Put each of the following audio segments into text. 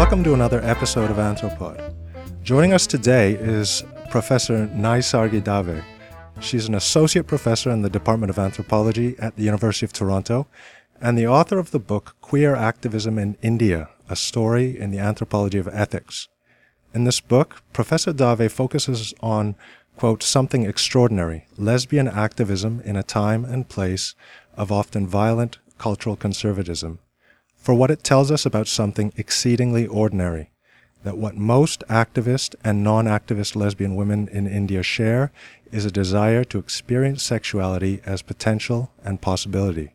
Welcome to another episode of Anthropod. Joining us today is Professor Naisargi Dave. She's an associate professor in the Department of Anthropology at the University of Toronto and the author of the book Queer Activism in India, a story in the anthropology of ethics. In this book, Professor Dave focuses on, quote, something extraordinary, lesbian activism in a time and place of often violent cultural conservatism, for what it tells us about something exceedingly ordinary, that what most activist and non-activist lesbian women in India share is a desire to experience sexuality as potential and possibility.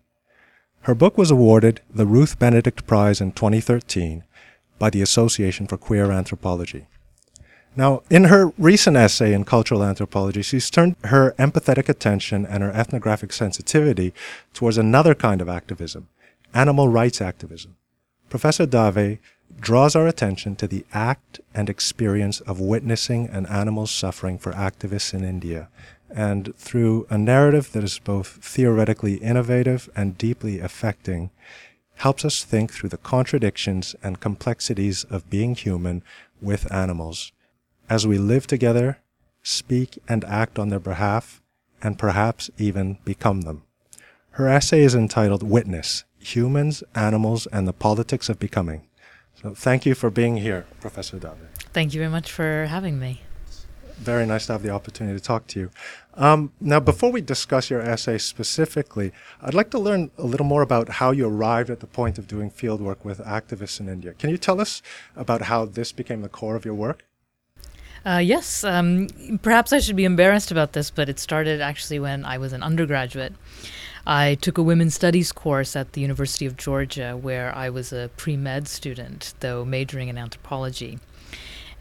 Her book was awarded the Ruth Benedict Prize in 2013 by the Association for Queer Anthropology. Now, in her recent essay in cultural anthropology, she's turned her empathetic attention and her ethnographic sensitivity towards another kind of activism, animal rights activism. Professor Dave draws our attention to the act and experience of witnessing an animal's suffering for activists in India, and through a narrative that is both theoretically innovative and deeply affecting, helps us think through the contradictions and complexities of being human with animals as we live together, speak and act on their behalf, and perhaps even become them. Her essay is entitled Witness Humans, Animals, and the Politics of Becoming. So thank you for being here, Professor Dave. Thank you very much for having me. Very nice to have the opportunity to talk to you. Um, now, before we discuss your essay specifically, I'd like to learn a little more about how you arrived at the point of doing fieldwork with activists in India. Can you tell us about how this became the core of your work? Uh, yes, um, perhaps I should be embarrassed about this, but it started actually when I was an undergraduate. I took a women's studies course at the University of Georgia where I was a pre med student, though majoring in anthropology.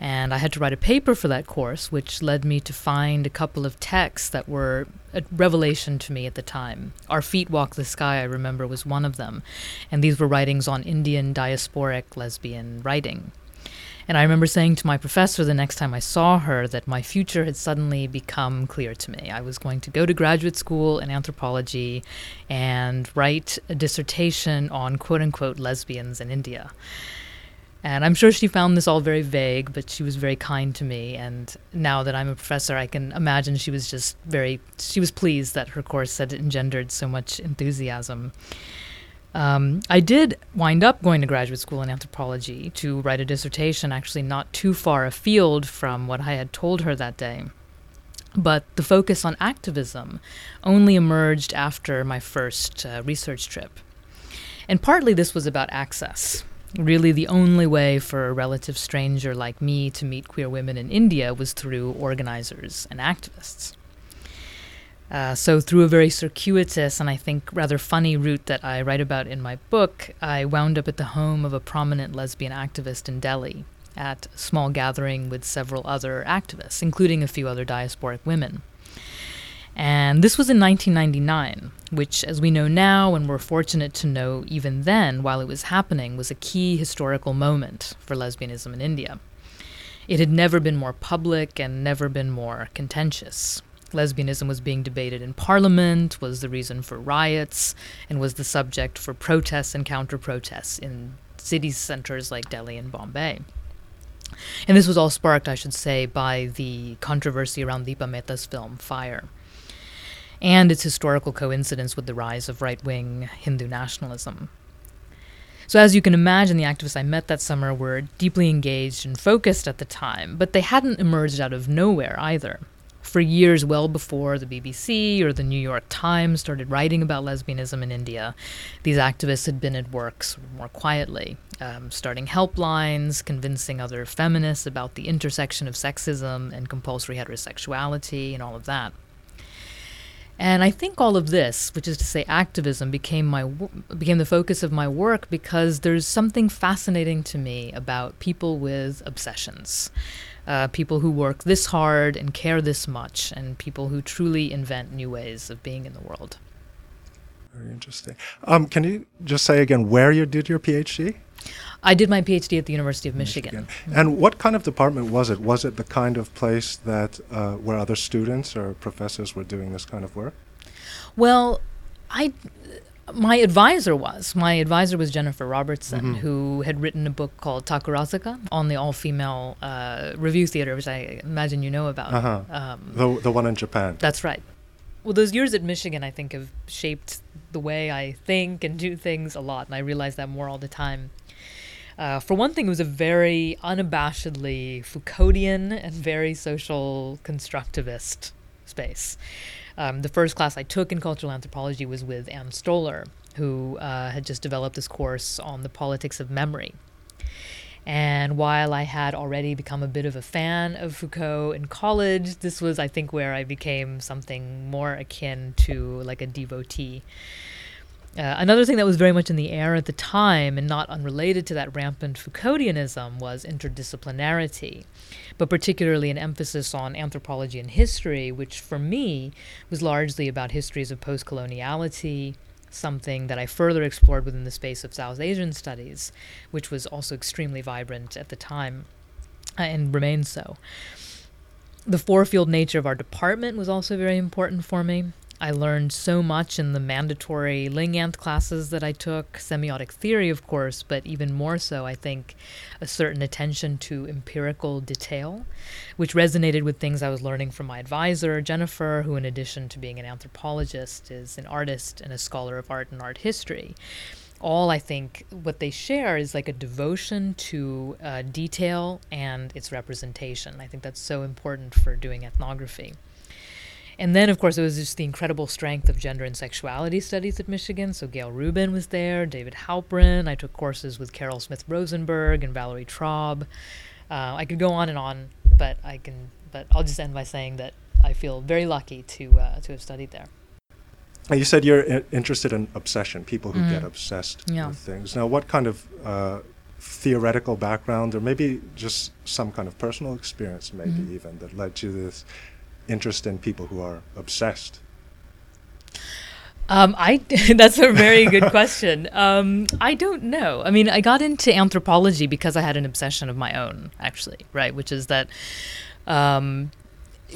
And I had to write a paper for that course, which led me to find a couple of texts that were a revelation to me at the time. Our Feet Walk the Sky, I remember, was one of them. And these were writings on Indian diasporic lesbian writing. And I remember saying to my professor the next time I saw her that my future had suddenly become clear to me. I was going to go to graduate school in anthropology and write a dissertation on quote unquote lesbians in India. And I'm sure she found this all very vague, but she was very kind to me. And now that I'm a professor, I can imagine she was just very, she was pleased that her course had engendered so much enthusiasm. Um, I did wind up going to graduate school in anthropology to write a dissertation, actually not too far afield from what I had told her that day. But the focus on activism only emerged after my first uh, research trip. And partly this was about access. Really, the only way for a relative stranger like me to meet queer women in India was through organizers and activists. Uh, so, through a very circuitous and I think rather funny route that I write about in my book, I wound up at the home of a prominent lesbian activist in Delhi at a small gathering with several other activists, including a few other diasporic women. And this was in 1999, which, as we know now, and we're fortunate to know even then, while it was happening, was a key historical moment for lesbianism in India. It had never been more public and never been more contentious lesbianism was being debated in parliament, was the reason for riots, and was the subject for protests and counter protests in city centers like Delhi and Bombay. And this was all sparked, I should say, by the controversy around Deepa Mehta's film Fire and its historical coincidence with the rise of right wing Hindu nationalism. So, as you can imagine, the activists I met that summer were deeply engaged and focused at the time, but they hadn't emerged out of nowhere either for years, well before the BBC or the New York Times started writing about lesbianism in India, these activists had been at work more quietly, um, starting helplines, convincing other feminists about the intersection of sexism and compulsory heterosexuality and all of that. And I think all of this, which is to say activism, became my became the focus of my work because there's something fascinating to me about people with obsessions uh, people who work this hard and care this much, and people who truly invent new ways of being in the world. Very interesting. Um, can you just say again where you did your PhD? I did my PhD at the University of Michigan. Michigan. Mm-hmm. And what kind of department was it? Was it the kind of place that uh, where other students or professors were doing this kind of work? Well, I My advisor was. My advisor was Jennifer Robertson, Mhm. who had written a book called Takarazuka on the all female uh, revue theater, which I imagine you know about. Uh-huh. Um, The, the one in Japan. that's right. Well, those years at Michigan, I think, have shaped the way I think and do things a lot, and I realize that more all the time. Uh, for one thing, it was a very unabashedly Foucauldian and very social constructivist space. Um, the first class I took in cultural anthropology was with Ann Stoler, who uh, had just developed this course on the politics of memory. And while I had already become a bit of a fan of Foucault in college, this was, I think, where I became something more akin to like a devotee. Uh, another thing that was very much in the air at the time and not unrelated to that rampant Foucauldianism was interdisciplinarity, but particularly an emphasis on anthropology and history, which for me was largely about histories of post coloniality, something that I further explored within the space of South Asian studies, which was also extremely vibrant at the time uh, and remains so. The four field nature of our department was also very important for me. I learned so much in the mandatory Linganth classes that I took, semiotic theory, of course, but even more so, I think, a certain attention to empirical detail, which resonated with things I was learning from my advisor, Jennifer, who, in addition to being an anthropologist, is an artist and a scholar of art and art history. All I think what they share is like a devotion to uh, detail and its representation. I think that's so important for doing ethnography. And then, of course, it was just the incredible strength of gender and sexuality studies at Michigan. So Gayle Rubin was there, David Halperin. I took courses with Carroll Smith-Rosenberg and Valerie Traub. Uh, I could go on and on, but I can. But I'll just end by saying that I feel very lucky to uh, to have studied there. You said you're i- interested in obsession, people who get Mhm. obsessed Yeah. with things. Now, what kind of uh, theoretical background, or maybe just some kind of personal experience, maybe Mhm. even, that led to this interest in people who are obsessed? Um, I that's a very good question. Um, I don't know. I mean, I got into anthropology because I had an obsession of my own, actually, right? Which is that um,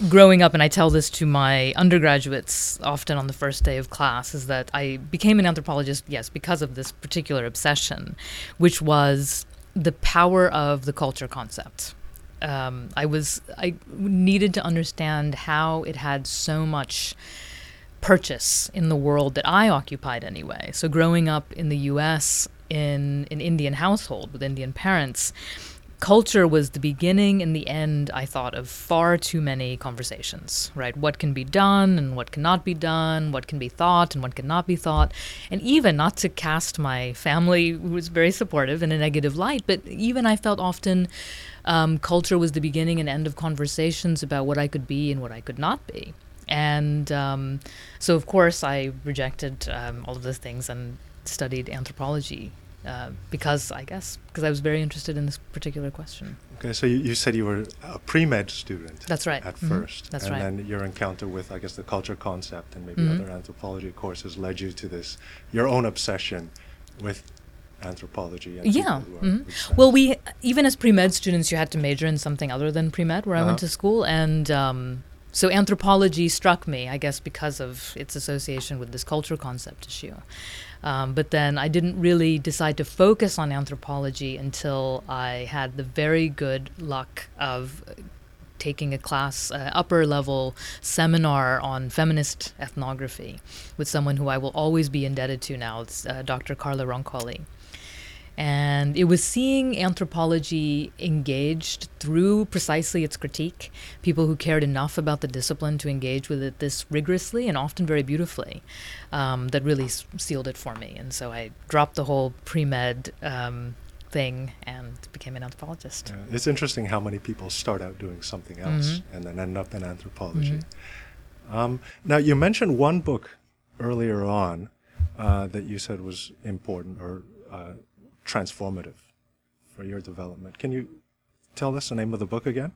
growing up, and I tell this to my undergraduates often on the first day of class, is that I became an anthropologist, yes, because of this particular obsession, which was the power of the culture concept. Um, I was I needed to understand how it had so much purchase in the world that I occupied anyway. So growing up in the US in an Indian household with Indian parents, culture was the beginning and the end, I thought, of far too many conversations, right? What can be done and what cannot be done, what can be thought and what cannot be thought. And even not to cast my family, who was very supportive, in a negative light, but even I felt often um, culture was the beginning and end of conversations about what I could be and what I could not be. And um, so, of course, I rejected um, all of those things and studied anthropology uh, because, I guess, because I was very interested in this particular question. Okay, so you, you said you were a pre-med student. That's right. At Mhm. first, That's and right. then your encounter with, I guess, the culture concept and maybe Mhm. other anthropology courses led you to this your own obsession with anthropology. And Yeah. people who are mhm. Well, we even as pre med students, you had to major in something other than pre med where I went Uh-huh. to school, and um, so anthropology struck me, I guess, because of its association with this culture concept issue. Um, but then I didn't really decide to focus on anthropology until I had the very good luck of taking a class, uh, upper level seminar on feminist ethnography with someone who I will always be indebted to now. It's uh, Dr. Carla Roncalli. And it was seeing anthropology engaged through precisely its critique, people who cared enough about the discipline to engage with it this rigorously and often very beautifully, um, that really s- sealed it for me. And so I dropped the whole pre med um, thing and became an anthropologist. Yeah, it's interesting how many people start out doing something else Mhm. and then end up in anthropology. Mhm. Um, now, you mentioned one book earlier on uh, that you said was important or uh, transformative for your development. Can you tell us the name of the book again?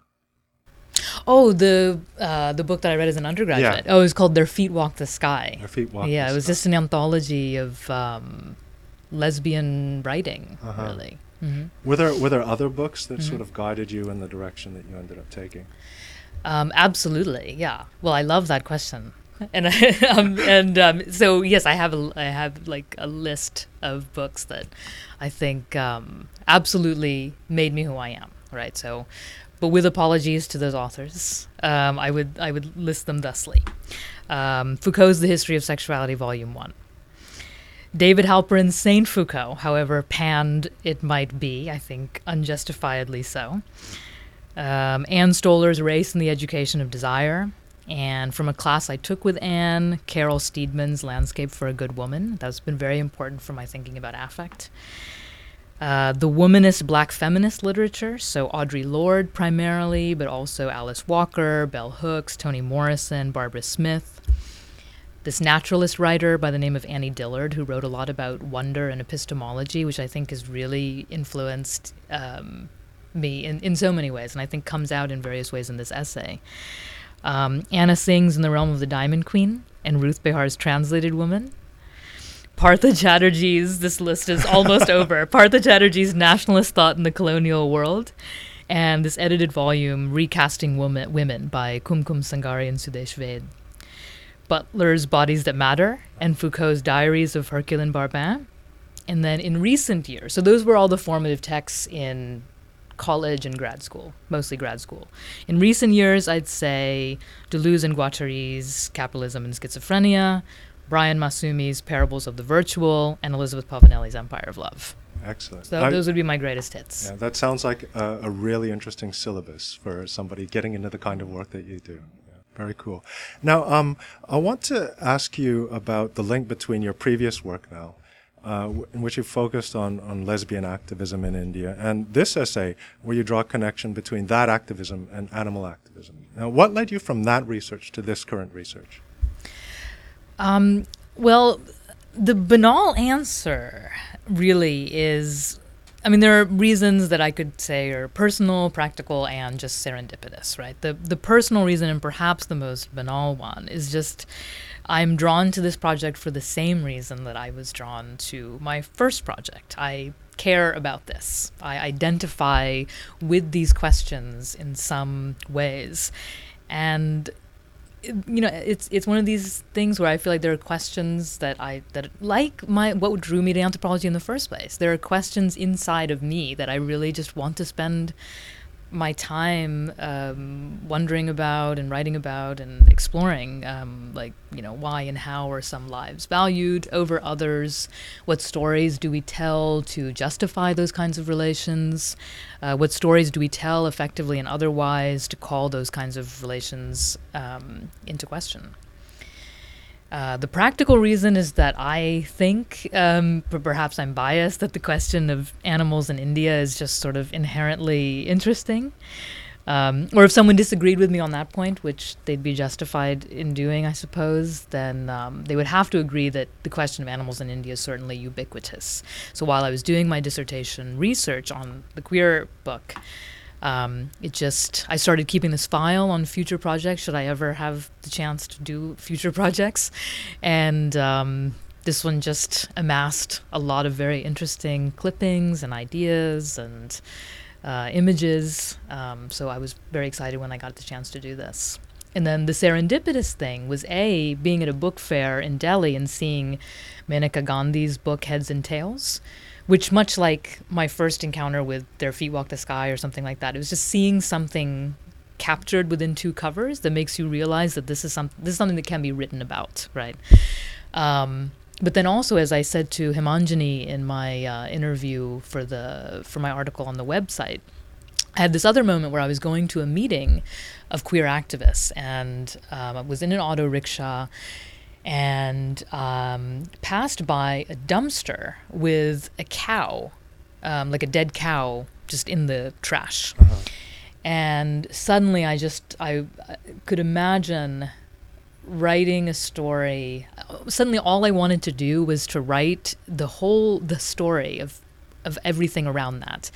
Oh, the uh, the book that I read as an undergraduate. Oh, it was called Their Feet Walk the Sky. Your feet walk. yeah, it was sky. just an anthology of um, lesbian writing, Uh-huh. really. hmm Were there were there other books that Mhm. sort of guided you in the direction that you ended up taking? Um, absolutely, yeah. Well, I love that question. And I, um, and um, so yes, I have a I have like a list of books that I think um, absolutely made me who I am. Right. So, but with apologies to those authors, um, I would I would list them thusly: um, Foucault's *The History of Sexuality*, Volume One. David Halperin's Saint Foucault, however panned it might be, I think unjustifiably so. Um, Ann Stoler's Race and the Education of Desire, and from a class I took with Ann, Carol Steedman's Landscape for a Good Woman. That's been very important for my thinking about affect. Uh, the womanist black feminist literature, so Audre Lorde primarily, but also Alice Walker, Bell Hooks, Toni Morrison, Barbara Smith. This naturalist writer by the name of Annie Dillard, who wrote a lot about wonder and epistemology, which I think has really influenced um, me in, in so many ways, and I think comes out in various ways in this essay. Um, Anna Tsing's In the Realm of the Diamond Queen, and Ruth Behar's Translated Woman. Partha Chatterjee's, this list is almost over, Partha Chatterjee's Nationalist Thought in the Colonial World, and this edited volume, Recasting Woman, Women by Kumkum Sangari and Sudesh Vaid. Butler's Bodies That Matter, and Foucault's Diaries of Herculine Barbin. And then in recent years, so those were all the formative texts in college and grad school, mostly grad school. In recent years, I'd say Deleuze and Guattari's Capitalism and Schizophrenia, Brian Massumi's Parables of the Virtual, and Elizabeth Povinelli's Empire of Love. Excellent. So I- those would be my greatest hits. yeah, that sounds like a, a really interesting syllabus for somebody getting into the kind of work that you do. Yeah, very cool. Now, um, I want to ask you about the link between your previous work now, uh, in which you focused on, on lesbian activism in India, and this essay where you draw a connection between that activism and animal activism. Now, what led you from that research to this current research? Um, well, the banal answer really is I mean, there are reasons that I could say are personal, practical, and just serendipitous, right? The the personal reason, and perhaps the most banal one, is just I'm drawn to this project for the same reason that I was drawn to my first project. I care about this. I identify with these questions in some ways, and you know it's it's one of these things where I feel like there are questions that I that like my what drew me to anthropology in the first place. There are questions inside of me that I really just want to spend my time um, wondering about and writing about and exploring, um, like you know why and how are some lives valued over others? What stories do we tell to justify those kinds of relations? Uh, what stories do we tell effectively and otherwise to call those kinds of relations um, into question? Uh, the practical reason is that I think, um, perhaps I'm biased, that the question of animals in India is just sort of inherently interesting. Um, or if someone disagreed with me on that point, which they'd be justified in doing, I suppose, then um, they would have to agree that the question of animals in India is certainly ubiquitous. So while I was doing my dissertation research on the queer book, um, it just I started keeping this file on future projects. Should I ever have the chance to do future projects, and um, this one just amassed a lot of very interesting clippings and ideas and uh, images. Um, so I was very excited when I got the chance to do this. And then the serendipitous thing was a being at a book fair in Delhi and seeing Maneka Gandhi's book Heads and Tails, which much like my first encounter with Their Feet Walk the Sky or something like that, it was just seeing something captured within two covers that makes you realize that this is some this is something that can be written about, right? Um, but then also, as I said to Himanjani in my uh, interview for the for my article on the website, I had this other moment where I was going to a meeting of queer activists, and um, I was in an auto rickshaw and um, passed by a dumpster with a cow, um, like a dead cow, just in the trash. And suddenly, I just I, I could imagine writing a story. Suddenly, all I wanted to do was to write the whole the story of of everything around that.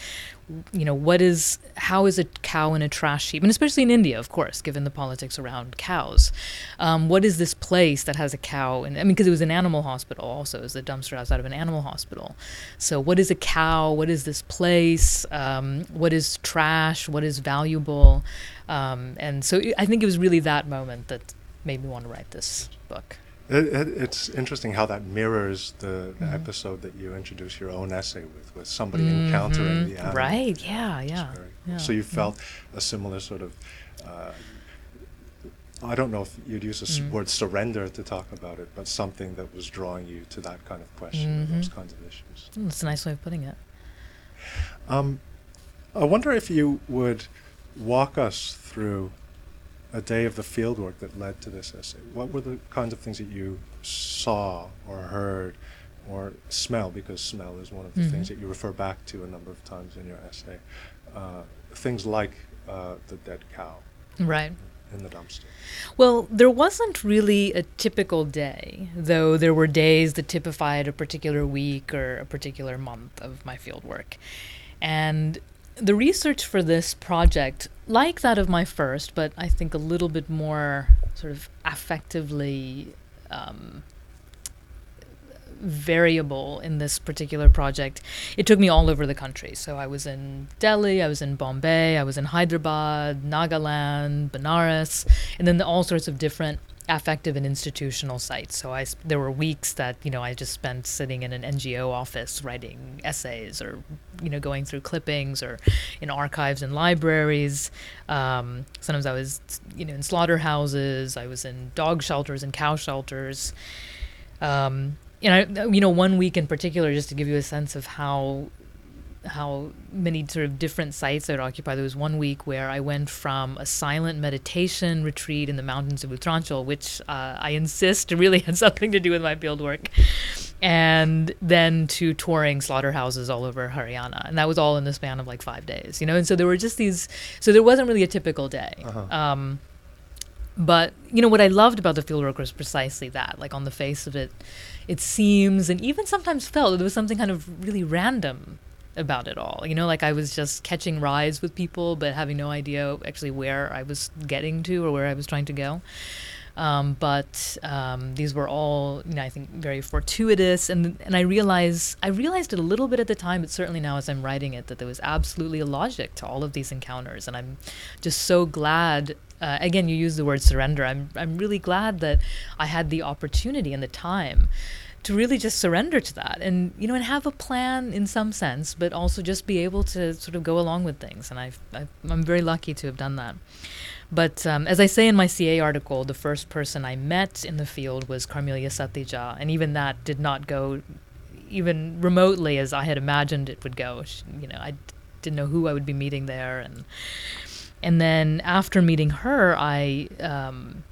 You know, what is how is a cow in a trash heap, and especially in India, of course, given the politics around cows. Um, what is this place that has a cow? And I mean, because it was an animal hospital, also, it was the dumpster outside of an animal hospital. So, what is a cow? What is this place? Um, what is trash? What is valuable? Um, and so, I think it was really that moment that made me want to write this book. It, it, it's interesting how that mirrors the, the Mhm. episode that you introduce your own essay with, with somebody encountering Mhm. the animal. Right, yeah, yeah. very- yeah, So you yeah. felt a similar sort of. Uh, I don't know if you'd use the s Mm. word surrender to talk about it, but something that was drawing you to that kind of question, and those Mhm. kinds of issues. Mm, That's a nice way of putting it. Um, I wonder if you would walk us through a day of the fieldwork that led to this essay. What were the kinds of things that you saw or heard or smell? Because smell is one of the things Mhm. that you refer back to a number of times in your essay. Uh, things like uh, the dead cow Right. in the dumpster. Well, there wasn't really a typical day, though there were days that typified a particular week or a particular month of my fieldwork. And the research for this project, like that of my first, but I think a little bit more sort of affectively um, variable in this particular project. It took me all over the country. So I was in Delhi, I was in Bombay, I was in Hyderabad, Nagaland, Benares, and then the, all sorts of different affective and institutional sites. So I there were weeks that you know I just spent sitting in an NGO office writing essays or you know going through clippings or in archives and libraries. Um, sometimes I was you know in slaughterhouses. I was in dog shelters and cow shelters. Um, you know, you know, one week in particular, just to give you a sense of how how many sort of different sites I'd occupy. There was one week where I went from a silent meditation retreat in the mountains of Uttaranchal, which uh, I insist really had something to do with my field work, and then to touring slaughterhouses all over Haryana, and that was all in the span of like five days. You know, and so there were just these. So there wasn't really a typical day. Uh-huh. Um, but you know what I loved about the fieldwork was precisely that. Like on the face of it, it seems and even sometimes felt that there was something kind of really random about it all. You know, like I was just catching rides with people, but having no idea actually where I was getting to or where I was trying to go. Um, but um, these were all, you know, I think very fortuitous, and and I realized I realized it a little bit at the time, but certainly now as I'm writing it, that there was absolutely a logic to all of these encounters, and I'm just so glad. Uh, again, you use the word surrender. I'm I'm really glad that I had the opportunity and the time to really just surrender to that and you know and have a plan in some sense but also just be able to sort of go along with things. And I've, I've i'm very lucky to have done that. But um, as i say in my ca article the first person i met in the field was carmelia satija and even that did not go even remotely as i had imagined it would go. Sh you know i d- didn't know who i would be meeting there. And and then after meeting her i um,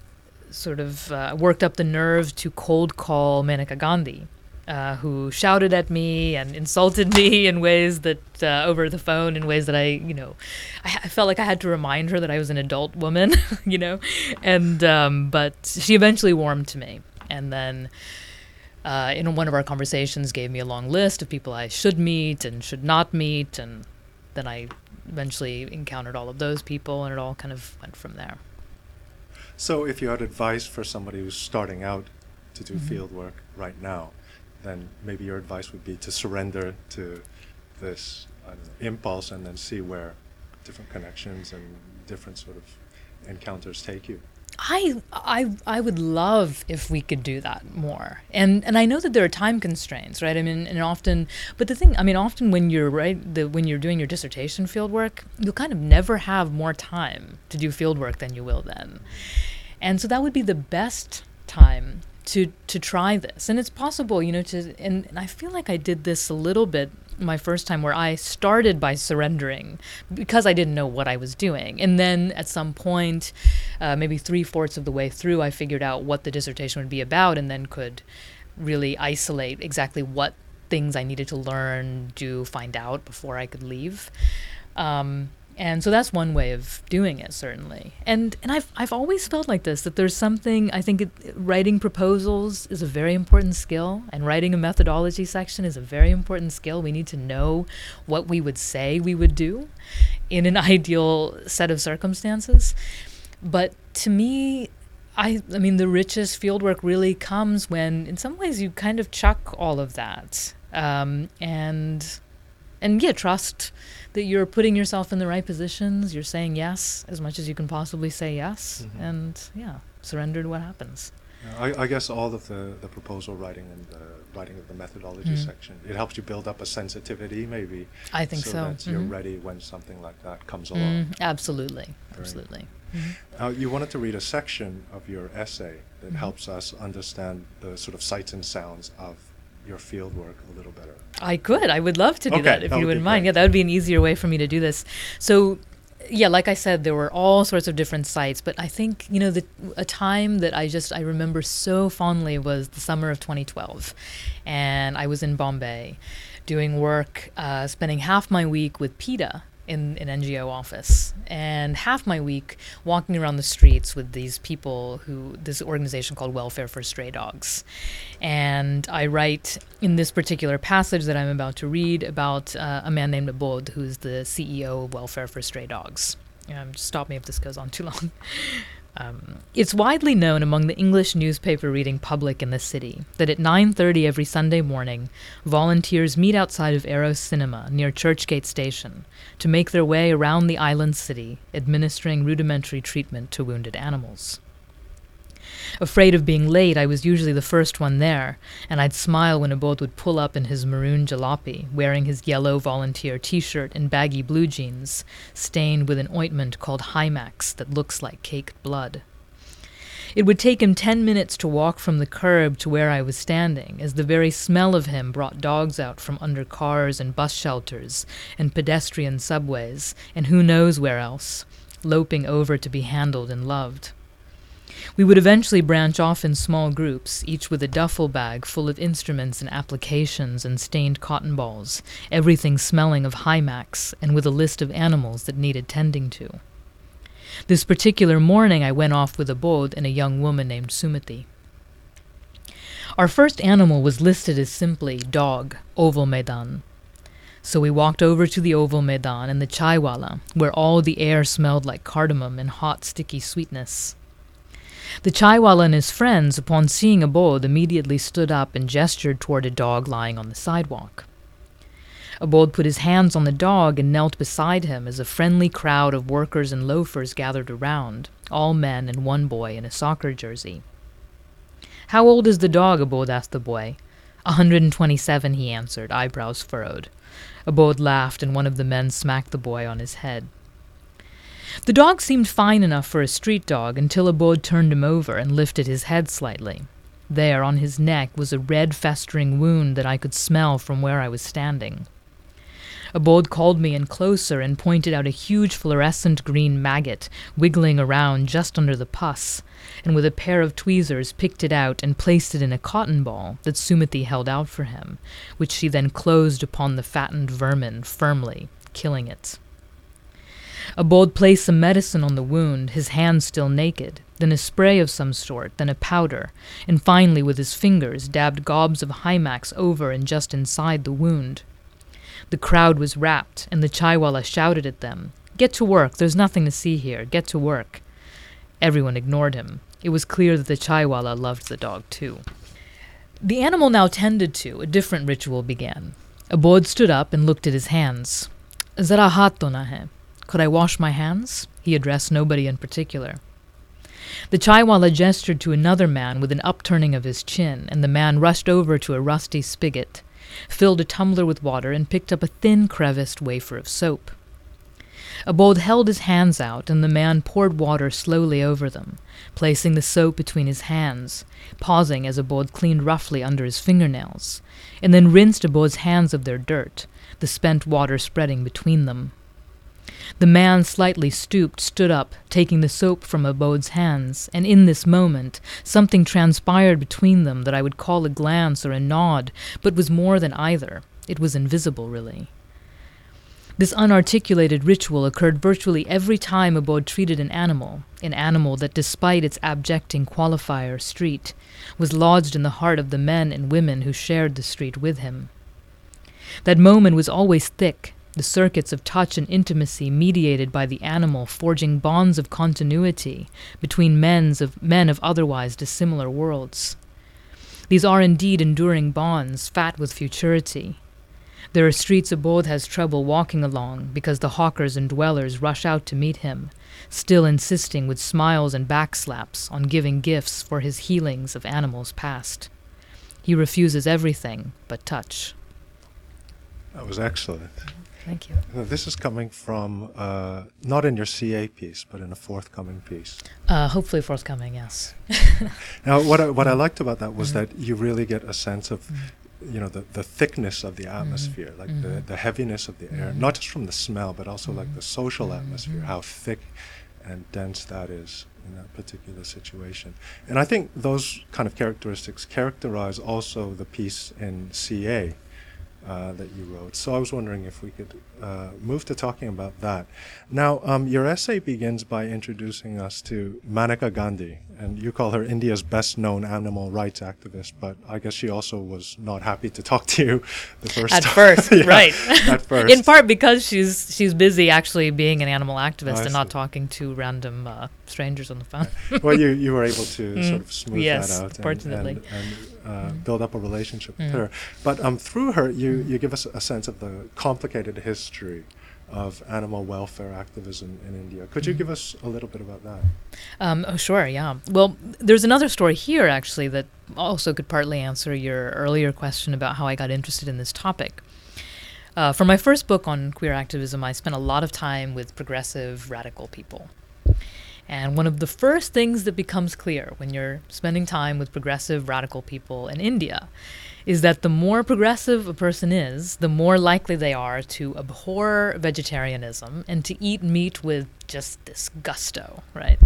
sort of uh, worked up the nerve to cold call Maneka Gandhi, uh, who shouted at me and insulted me in ways that uh, over the phone, in ways that I, you know, I, I felt like I had to remind her that I was an adult woman, you know, and um, but she eventually warmed to me, and then. Uh, in one of our conversations, gave me a long list of people I should meet and should not meet, and then I eventually encountered all of those people, and it all kind of went from there. So, if you had advice for somebody who's starting out to do Mhm. field work right now, then maybe your advice would be to surrender to this know, impulse and then see where different connections and different sort of encounters take you. I I I would love if we could do that more. And and I know that there are time constraints, right? I mean, and often, but the thing, I mean, often when you're right, the when you're doing your dissertation field work, you'll kind of never have more time to do field work than you will then. And so that would be the best time to to try this. And it's possible, you know, to and, and I feel like I did this a little bit my first time where I started by surrendering because I didn't know what I was doing. And then at some point, uh, maybe three fourths of the way through, I figured out what the dissertation would be about and then could really isolate exactly what things I needed to learn, do, find out before I could leave. Um, and so that's one way of doing it, certainly. And and I've I've always felt like this that there's something I think it, writing proposals is a very important skill, and writing a methodology section is a very important skill. We need to know what we would say we would do in an ideal set of circumstances. But to me, I I mean the richest fieldwork really comes when, in some ways, you kind of chuck all of that um, and and yeah, trust that you're putting yourself in the right positions. You're saying yes as much as you can possibly say yes, Mhm. and yeah. surrender to what happens? I, I, guess all of the, the proposal writing and the writing of the methodology mm. section, it helps you build up a sensitivity, maybe. I think so. So that mm-hmm. you're ready when something like that comes mm, along. Mm, absolutely, Very absolutely. Mm-hmm. Uh, you wanted to read a section of your essay that mm-hmm. helps us understand the sort of sights and sounds of your field work a little better. I could. I would love to do okay, that if that you wouldn't mind. Great. Yeah, that would be an easier way for me to do this. So yeah, like I said, there were all sorts of different sites, but I think you know the a time that I just I remember so fondly was the summer of 2012, and I was in Bombay, doing work, uh, spending half my week with PETA, in an NGO office and half my week walking around the streets with these people who this organization called Welfare for Stray Dogs. And I write in this particular passage that I'm about to read about uh, a man named Abod, who's the CEO of Welfare for Stray Dogs. Um, stop me if this goes on too long. Um, it's widely known among the English newspaper reading public in the city that at 9:30 every Sunday morning, volunteers meet outside of Eros Cinema near Churchgate Station to make their way around the island city, administering rudimentary treatment to wounded animals. Afraid of being late, I was usually the first one there, and I'd smile when Abod would pull up in his maroon jalopy, wearing his yellow volunteer t shirt and baggy blue jeans, stained with an ointment called Himax that looks like caked blood. It would take him ten minutes to walk from the curb to where I was standing, as the very smell of him brought dogs out from under cars and bus shelters and pedestrian subways, and who knows where else, loping over to be handled and loved. We would eventually branch off in small groups, each with a duffel bag full of instruments and applications and stained cotton balls, everything smelling of Himax, and with a list of animals that needed tending to. This particular morning I went off with Abod and a young woman named Sumati. Our first animal was listed as simply dog, oval Maidan. So we walked over to the oval Maidan and the chaiwala, where all the air smelled like cardamom and hot, sticky sweetness. The chaiwala and his friends, upon seeing a Abod, immediately stood up and gestured toward a dog lying on the sidewalk. Abod put his hands on the dog and knelt beside him as a friendly crowd of workers and loafers gathered around, all men and one boy in a soccer jersey. How old is the dog? Abod asked the boy. A hundred and twenty-seven, he answered, eyebrows furrowed. Abod laughed, and one of the men smacked the boy on his head. The dog seemed fine enough for a street dog until Abod turned him over and lifted his head slightly. There, on his neck, was a red festering wound that I could smell from where I was standing. Abod called me in closer and pointed out a huge fluorescent green maggot wiggling around just under the pus, and with a pair of tweezers picked it out and placed it in a cotton ball that Sumati held out for him, which she then closed upon the fattened vermin firmly, killing it. Abod placed some medicine on the wound, his hands still naked, then a spray of some sort, then a powder, and finally with his fingers dabbed gobs of Himax over and just inside the wound. The crowd was rapt, and the chaiwala shouted at them, Get to work, there's nothing to see here, get to work. Everyone ignored him. It was clear that the chaiwala loved the dog too. The animal now tended to, a different ritual began. Abod stood up and looked at his hands. Zara hat hai. Could I wash my hands? He addressed nobody in particular. The chaiwala gestured to another man with an upturning of his chin, and the man rushed over to a rusty spigot, filled a tumbler with water, and picked up a thin, creviced wafer of soap. Abod held his hands out, and the man poured water slowly over them, placing the soap between his hands, pausing as Abod cleaned roughly under his fingernails, and then rinsed Abod's hands of their dirt, the spent water spreading between them. The man, slightly stooped, stood up, taking the soap from Abod's hands, and in this moment something transpired between them that I would call a glance or a nod, but was more than either. It was invisible, really. This unarticulated ritual occurred virtually every time Abod treated an animal, an animal that, despite its abjecting qualifier, street, was lodged in the heart of the men and women who shared the street with him. That moment was always thick, the circuits of touch and intimacy mediated by the animal forging bonds of continuity between men's of men of otherwise dissimilar worlds. These are indeed enduring bonds, fat with futurity. There are streets Abod has trouble walking along because the hawkers and dwellers rush out to meet him, still insisting with smiles and backslaps on giving gifts for his healings of animals past. He refuses everything but touch. That was excellent. Thank you. Now, This is coming from uh, not in your CA piece, but in a forthcoming piece. Uh, hopefully forthcoming, yes. Now, what I, what I liked about that was Mhm. that you really get a sense of, mm-hmm. you know, the, the thickness of the mm-hmm. atmosphere, like the, mm-hmm. the heaviness of the air, not just from the smell, but also like the social atmosphere, how thick and dense that is in that particular situation. And I think those kind of characteristics characterize also the piece in CA. Uh, that you wrote. So I was wondering if we could uh, move to talking about that. Now, um, your essay begins by introducing us to Maneka Gandhi, and you call her India's best known animal rights activist, but I guess she also was not happy to talk to you the first At time. first, Yeah, right. At first. In part because she's she's busy actually being an animal activist I and not talking to random uh, strangers on the phone. well, you, you were able to Mm. sort of smooth Yes, that out and, fortunately. and, and uh, Mm. build up a relationship with Mm. her. But um, through her, you, Mm. you give us a sense of the complicated history of animal welfare activism in India. Could you Mm. give us a little bit about that? Um, oh, sure, yeah. Well, there's another story here actually that also could partly answer your earlier question about how I got interested in this topic. Uh, for my first book on queer activism, I spent a lot of time with progressive radical people. And one of the first things that becomes clear when you're spending time with progressive radical people in India is that the more progressive a person is, the more likely they are to abhor vegetarianism and to eat meat with just this gusto, right?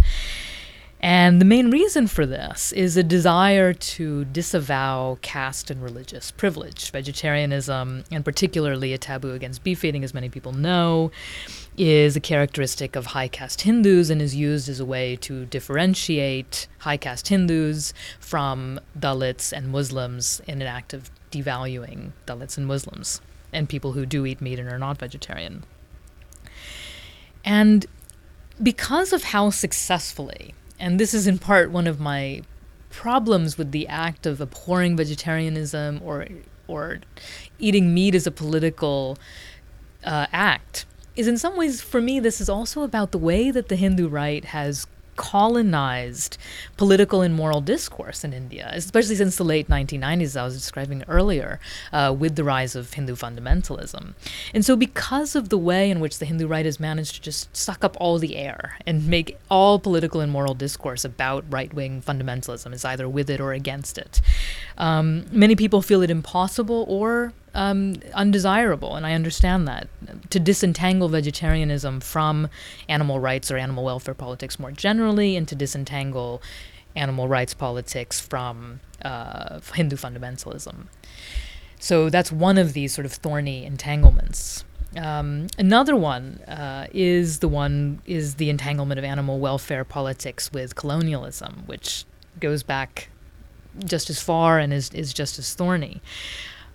And the main reason for this is a desire to disavow caste and religious privilege. Vegetarianism, and particularly a taboo against beef eating, as many people know, is a characteristic of high caste Hindus and is used as a way to differentiate high caste Hindus from Dalits and Muslims in an act of devaluing Dalits and Muslims and people who do eat meat and are not vegetarian. And because of how successfully, and this is in part one of my problems with the act of abhorring vegetarianism or or eating meat as a political uh, act, is in some ways for me this is also about the way that the Hindu right has colonized political and moral discourse in India, especially since the late 1990s, as I was describing earlier, uh, with the rise of Hindu fundamentalism. And so, because of the way in which the Hindu right has managed to just suck up all the air and make all political and moral discourse about right wing fundamentalism, is either with it or against it, um, many people feel it impossible or um, undesirable, and I understand that. To disentangle vegetarianism from animal rights or animal welfare politics more generally, and to disentangle animal rights politics from uh, Hindu fundamentalism. So that's one of these sort of thorny entanglements. Um, another one uh, is the one is the entanglement of animal welfare politics with colonialism, which goes back just as far and is, is just as thorny.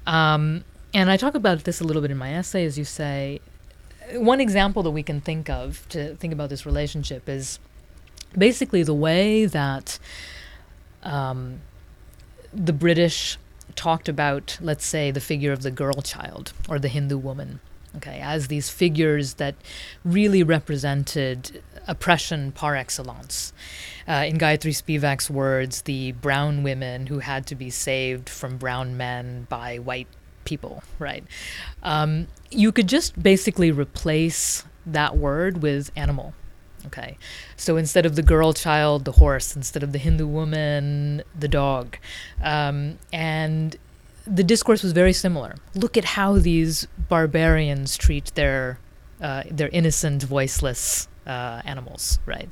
Um, and I talk about this a little bit in my essay, as you say. One example that we can think of to think about this relationship is basically the way that um, the British talked about, let's say, the figure of the girl child or the Hindu woman, okay, as these figures that really represented oppression par excellence. Uh, in Gayatri Spivak's words, the brown women who had to be saved from brown men by white people, right? Um, you could just basically replace that word with animal. Okay. So instead of the girl child, the horse, instead of the Hindu woman, the dog. Um, and the discourse was very similar. Look at how these barbarians treat their uh, their innocent, voiceless uh, animals, right?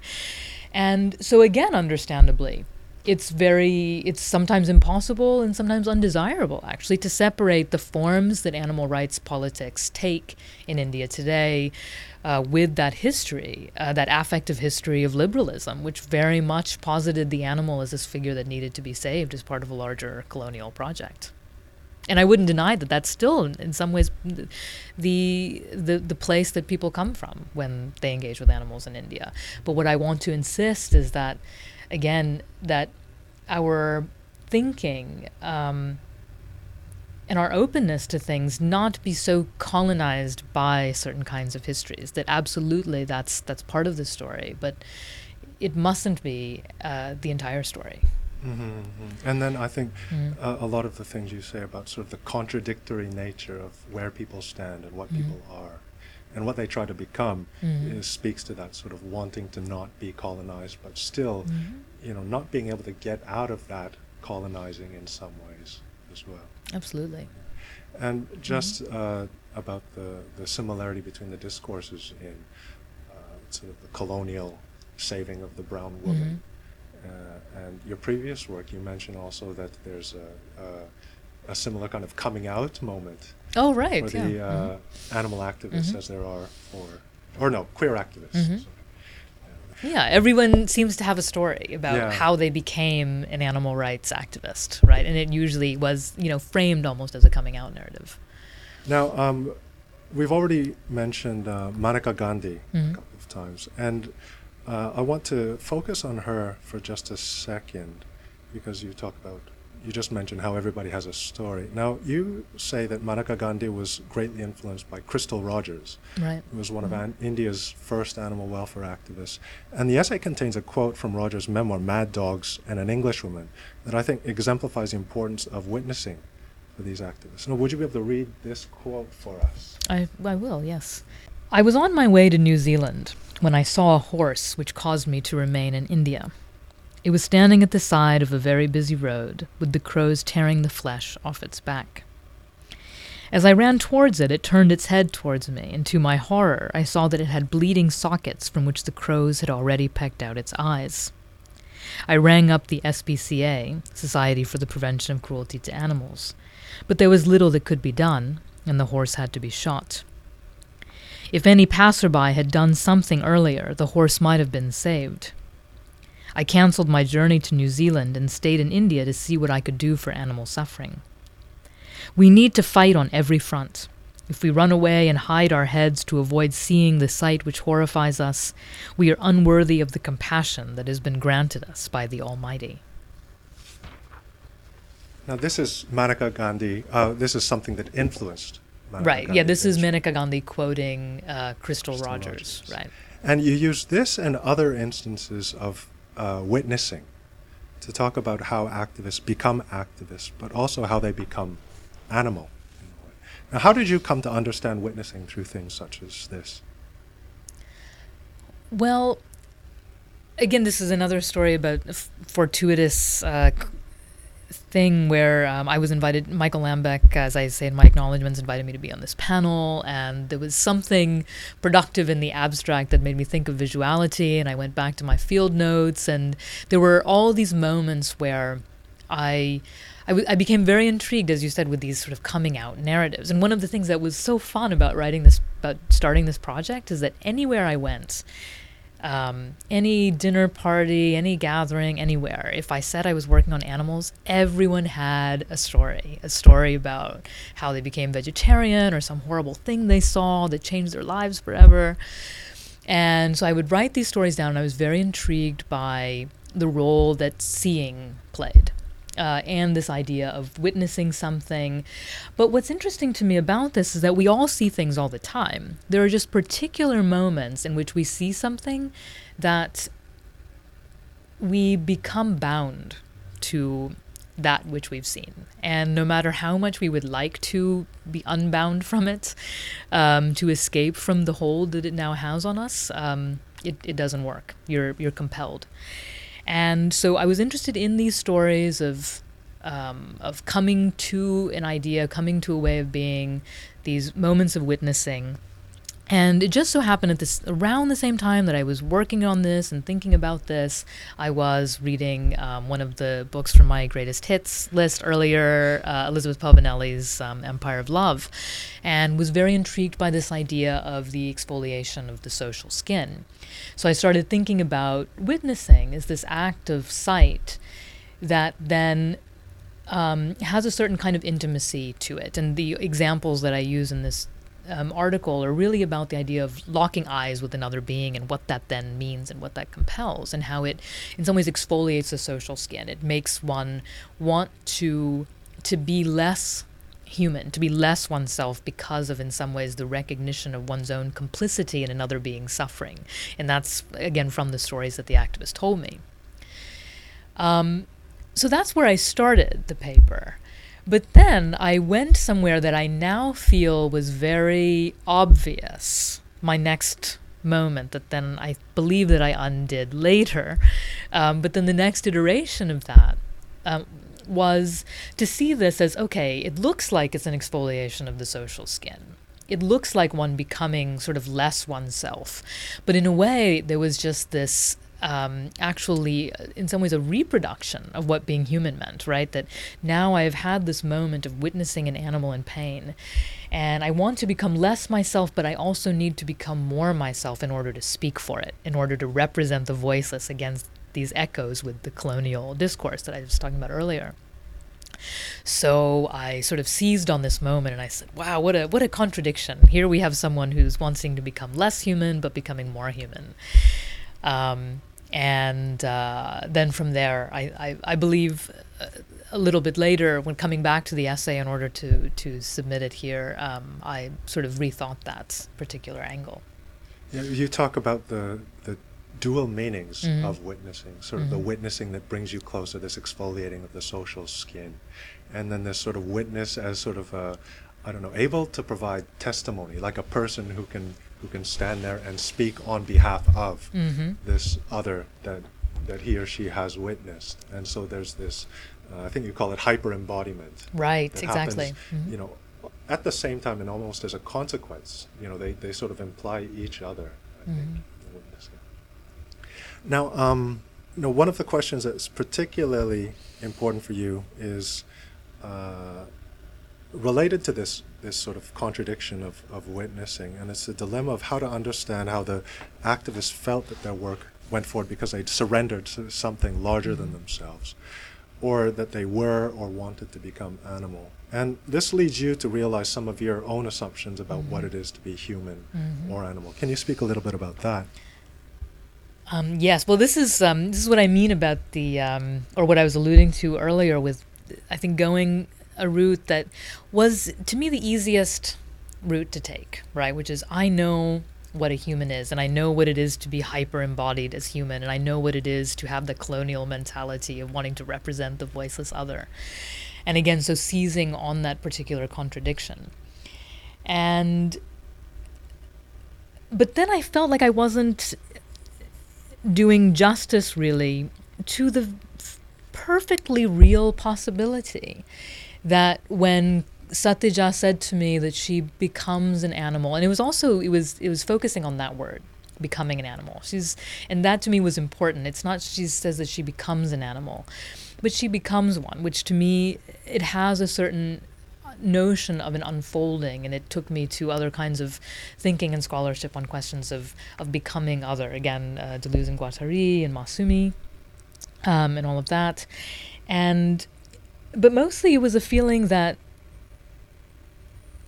And so again, understandably, it's very it's sometimes impossible and sometimes undesirable actually to separate the forms that animal rights politics take in India today uh, with that history, uh, that affective history of liberalism, which very much posited the animal as this figure that needed to be saved as part of a larger colonial project. And I wouldn't deny that that's still, in some ways, the the the place that people come from when they engage with animals in India. But what I want to insist is that, again, that our thinking um, and our openness to things not be so colonized by certain kinds of histories. That absolutely that's that's part of the story, but it mustn't be uh, the entire story. Mm-hmm, mm-hmm. And then I think mm. uh, a lot of the things you say about sort of the contradictory nature of where people stand and what mm. people are and what they try to become mm. is, speaks to that sort of wanting to not be colonized, but still, mm-hmm. you know, not being able to get out of that colonizing in some ways as well. Absolutely. And just mm-hmm. uh, about the, the similarity between the discourses in uh, sort of the colonial saving of the brown woman. Uh, and your previous work, you mentioned also that there's a, a, a similar kind of coming out moment. Oh, right. For yeah. the uh, mm-hmm. animal activists, mm-hmm. as there are for, or no, queer activists. Mm-hmm. Yeah, everyone seems to have a story about yeah. how they became an animal rights activist, right? And it usually was, you know, framed almost as a coming out narrative. Now, um, we've already mentioned uh, Maneka Gandhi mm-hmm. a couple of times, and uh, I want to focus on her for just a second because you talk about, you just mentioned how everybody has a story. Now, you say that Maneka Gandhi was greatly influenced by Crystal Rogers, right. who was one mm-hmm. of an- India's first animal welfare activists. And the essay contains a quote from Rogers' memoir, Mad Dogs and an Englishwoman, that I think exemplifies the importance of witnessing for these activists. Now, would you be able to read this quote for us? I, I will, yes. I was on my way to New Zealand when I saw a horse which caused me to remain in India. It was standing at the side of a very busy road, with the crows tearing the flesh off its back. As I ran towards it, it turned its head towards me, and to my horror, I saw that it had bleeding sockets from which the crows had already pecked out its eyes. I rang up the SPCA, Society for the Prevention of Cruelty to Animals, but there was little that could be done, and the horse had to be shot. If any passerby had done something earlier, the horse might have been saved. I cancelled my journey to New Zealand and stayed in India to see what I could do for animal suffering. We need to fight on every front. If we run away and hide our heads to avoid seeing the sight which horrifies us, we are unworthy of the compassion that has been granted us by the Almighty. Now, this is Maneka Gandhi. Uh, this is something that influenced right. Gandhi yeah, this is Maneka Gandhi quoting uh, Crystal, Crystal Rogers. Rogers. Right. And you use this and other instances of uh, witnessing to talk about how activists become activists, but also how they become animal. Now, how did you come to understand witnessing through things such as this? Well, again, this is another story about f- fortuitous uh, thing where um, I was invited. Michael Lambek, as I say in my acknowledgments, invited me to be on this panel, and there was something productive in the abstract that made me think of visuality. And I went back to my field notes, and there were all these moments where I. I, w- I became very intrigued, as you said, with these sort of coming out narratives. And one of the things that was so fun about writing this, about starting this project, is that anywhere I went, um, any dinner party, any gathering, anywhere, if I said I was working on animals, everyone had a story. A story about how they became vegetarian or some horrible thing they saw that changed their lives forever. And so I would write these stories down, and I was very intrigued by the role that seeing played uh, and this idea of witnessing something. But what's interesting to me about this is that we all see things all the time. There are just particular moments in which we see something that we become bound to that which we've seen. And no matter how much we would like to be unbound from it, um, to escape from the hold that it now has on us, um, it, it doesn't work. You're, you're compelled. And so I was interested in these stories of um, of coming to an idea, coming to a way of being, these moments of witnessing. And it just so happened at this around the same time that I was working on this and thinking about this, I was reading um, one of the books from my greatest hits list earlier, uh, Elizabeth Povinelli's um, Empire of Love, and was very intrigued by this idea of the exfoliation of the social skin. So I started thinking about witnessing as this act of sight that then um, has a certain kind of intimacy to it. And the examples that I use in this um, article are really about the idea of locking eyes with another being and what that then means and what that compels and how it, in some ways, exfoliates the social skin. It makes one want to to be less human, to be less oneself because of, in some ways, the recognition of one's own complicity in another being's suffering. And that's, again, from the stories that the activist told me. Um, so that's where I started the paper. But then I went somewhere that I now feel was very obvious. My next moment that then I believe that I undid later. Um, but then the next iteration of that um, was to see this as okay, it looks like it's an exfoliation of the social skin. It looks like one becoming sort of less oneself. But in a way, there was just this um, actually, uh, in some ways, a reproduction of what being human meant, right? That now I have had this moment of witnessing an animal in pain, and I want to become less myself, but I also need to become more myself in order to speak for it, in order to represent the voiceless against these echoes with the colonial discourse that I was talking about earlier. So I sort of seized on this moment and I said, wow, what a what a contradiction. Here we have someone who's wanting to become less human but becoming more human. Um, and uh, then from there, I, I, I believe uh, a little bit later, when coming back to the essay in order to, to submit it here, um, I sort of rethought that particular angle. Yeah, you talk about the, the dual meanings mm-hmm. of witnessing, sort of mm-hmm. the witnessing that brings you closer, this exfoliating of the social skin, and then this sort of witness as sort of a, I don't know, able to provide testimony, like a person who can who can stand there and speak on behalf of mm-hmm. this other that that he or she has witnessed. And so there's this, uh, I think you call it hyper embodiment. Right, exactly. Happens, mm-hmm. You know, at the same time and almost as a consequence, you know, they, they sort of imply each other, I mm-hmm. think, Now, um, you know, one of the questions that's particularly important for you is uh, related to this this sort of contradiction of, of witnessing, and it's a dilemma of how to understand how the activists felt that their work went forward because they'd surrendered to something larger mm-hmm. than themselves, or that they were or wanted to become animal. And this leads you to realize some of your own assumptions about mm-hmm. what it is to be human mm-hmm. or animal. Can you speak a little bit about that? Um, yes. Well, this is um, this is what I mean about the um, or what I was alluding to earlier with, I think going a route that was to me the easiest route to take, right? Which is I know what a human is and I know what it is to be hyper embodied as human and I know what it is to have the colonial mentality of wanting to represent the voiceless other. And again, so seizing on that particular contradiction. And but then I felt like I wasn't doing justice really to the perfectly real possibility that when Satija said to me that she becomes an animal, and it was also it was it was focusing on that word, becoming an animal. She's and that to me was important. It's not she says that she becomes an animal, but she becomes one, which to me it has a certain notion of an unfolding and it took me to other kinds of thinking and scholarship on questions of of becoming other again uh, Deleuze and Guattari and Massumi um, and all of that and but mostly it was a feeling that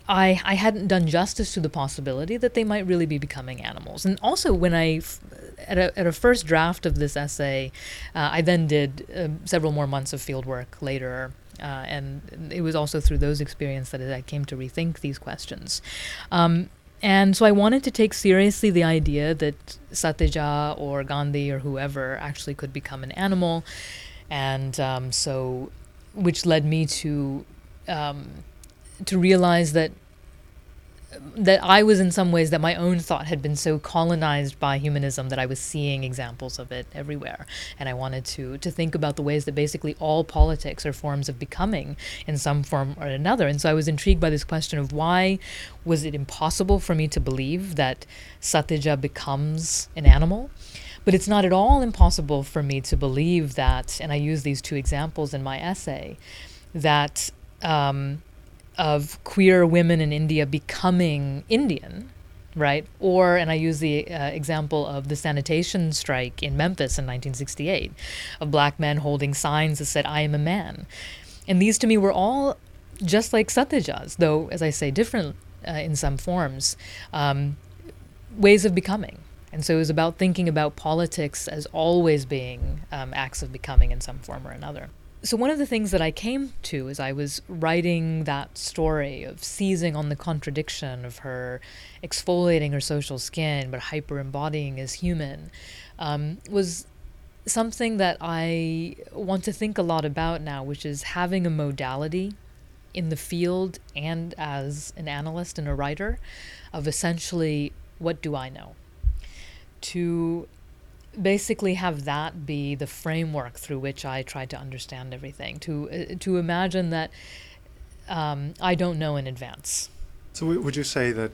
I I hadn't done justice to the possibility that they might really be becoming animals. And also when I at a, at a first draft of this essay, uh, I then did uh, several more months of field work later. Uh, and it was also through those experiences that I came to rethink these questions. Um, and so I wanted to take seriously the idea that Satija or Gandhi or whoever actually could become an animal. And um, so which led me to um, to realize that that I was in some ways that my own thought had been so colonized by humanism that I was seeing examples of it everywhere, and I wanted to to think about the ways that basically all politics are forms of becoming in some form or another. And so I was intrigued by this question of why was it impossible for me to believe that Satija becomes an animal, but it's not at all impossible for me to believe that, and I use these two examples in my essay, that um, of queer women in India becoming Indian, right? Or, and I use the uh, example of the sanitation strike in Memphis in 1968, of black men holding signs that said, I am a man. And these to me were all just like Satija's, though, as I say, different uh, in some forms, um, ways of becoming. And so it was about thinking about politics as always being um, acts of becoming in some form or another. so one of the things that I came to as I was writing that story of seizing on the contradiction of her exfoliating her social skin but hyper embodying as human um, was something that I want to think a lot about now, which is having a modality in the field and as an analyst and a writer of essentially what do I know? To basically have that be the framework through which I try to understand everything. To uh, to imagine that um, I don't know in advance. So w- would you say that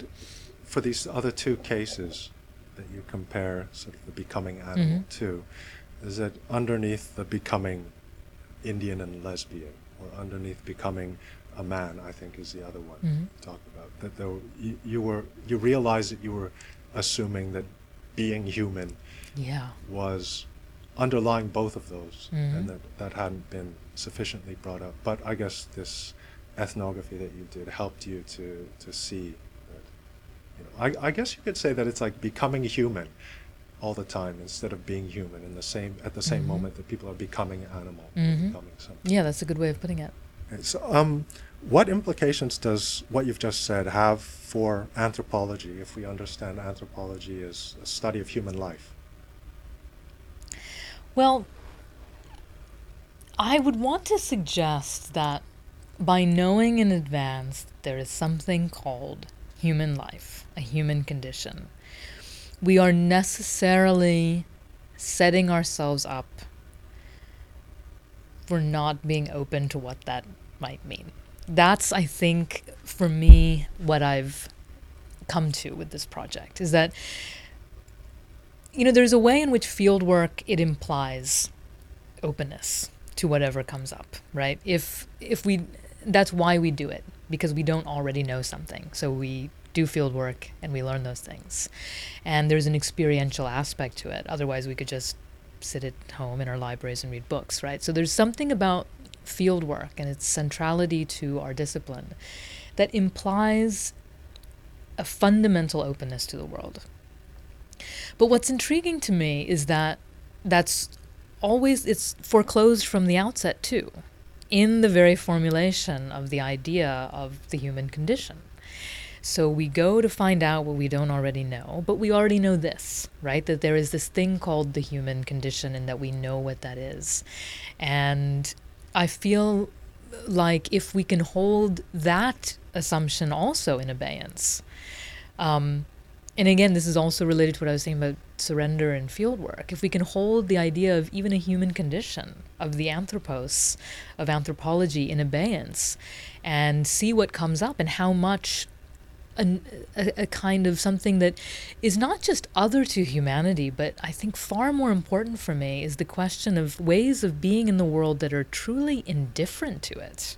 for these other two cases that you compare sort of the becoming animal Mhm. to, is that underneath the becoming Indian and lesbian, or underneath becoming a man, I think is the other one Mhm. you talk about. That were- you, you were you realized that you were assuming that being human Yeah. was underlying both of those, Mhm. and that that hadn't been sufficiently brought up. But I guess this ethnography that you did helped you to to see that. You know, I, I guess you could say that it's like becoming human all the time instead of being human in the same at the same Mhm. moment that people are becoming animal, Mhm. becoming something. Yeah, that's a good way of putting it. So, um, what implications does what you've just said have for anthropology if we understand anthropology as a study of human life? Well, I would want to suggest that by knowing in advance there is something called human life, a human condition, we are necessarily setting ourselves up for not being open to what that might mean. That's, I think, for me, what I've come to with this project is that you know there's a way in which field work it implies openness to whatever comes up right? If if we that's why we do it because we don't already know something. So we do field work and we learn those things. And there's an experiential aspect to it. Otherwise we could just sit at home in our libraries and read books right? So there's something about field work and its centrality to our discipline that implies a fundamental openness to the world but what's intriguing to me is that that's always it's foreclosed from the outset too, in the very formulation of the idea of the human condition. So we go to find out what we don't already know, but we already know this, right? That there is this thing called the human condition and that we know what that is. And I feel like if we can hold that assumption also in abeyance, um, and again, this is also related to what I was saying about surrender and field work. If we can hold the idea of even a human condition, of the anthropos, of anthropology in abeyance, and see what comes up and how much an, a, a kind of something that is not just other to humanity, but I think far more important for me is the question of ways of being in the world that are truly indifferent to it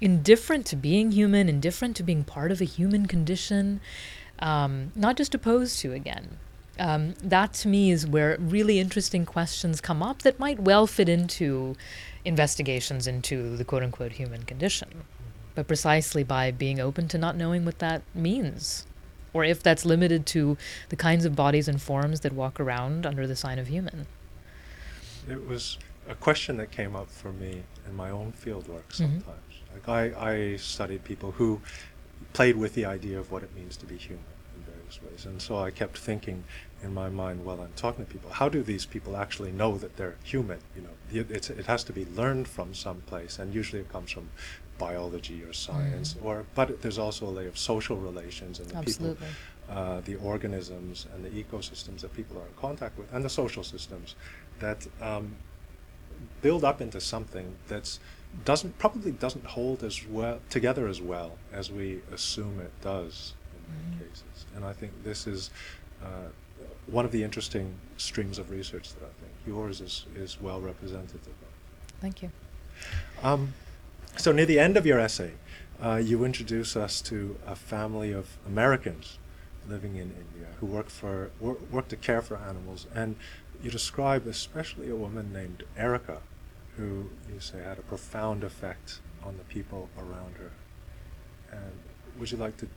indifferent to being human, indifferent to being part of a human condition, um, not just opposed to again. Um, that to me is where really interesting questions come up that might well fit into investigations into the quote unquote human condition. But precisely by being open to not knowing what that means, or if that's limited to the kinds of bodies and forms that walk around under the sign of human. It was a question that came up for me in my own fieldwork Mhm. sometimes. Like I, I studied people who played with the idea of what it means to be human in various ways, and so I kept thinking in my mind while I'm talking to people, how do these people actually know that they're human? You know, it, it's, it has to be learned from some place, and usually it comes from biology or science, Mhm. or but there's also a layer of social relations and the Absolutely. people uh, the organisms and the ecosystems that people are in contact with, and the social systems that um, build up into something that's doesn't probably doesn't hold as well together as well as we assume it does in many Mhm. cases. And I think this is uh, one of the interesting streams of research that I think yours is is well representative of. Thank you. Um, so near the end of your essay, uh, you introduce us to a family of Americans living in India who work for wor- work to care for animals, and you describe especially a woman named Erica, who you say had a profound effect on the people around her. And would you like to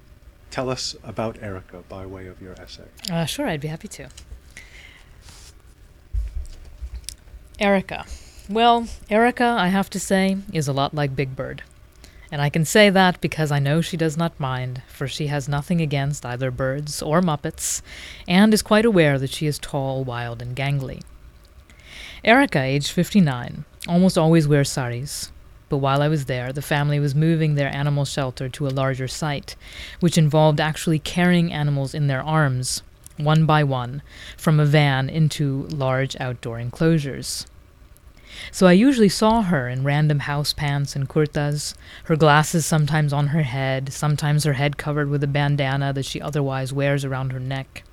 tell us about Erica by way of your essay? Uh, sure, I'd be happy to. Erica. Well, Erica, I have to say, is a lot like Big Bird. And I can say that because I know she does not mind, for she has nothing against either birds or Muppets, and is quite aware that she is tall, wild, and gangly. Erica, aged 59, almost always wears saris, but while I was there, the family was moving their animal shelter to a larger site, which involved actually carrying animals in their arms, one by one, from a van into large outdoor enclosures. So I usually saw her in random house pants and kurtas, her glasses sometimes on her head, sometimes her head covered with a bandana that she otherwise wears around her neck.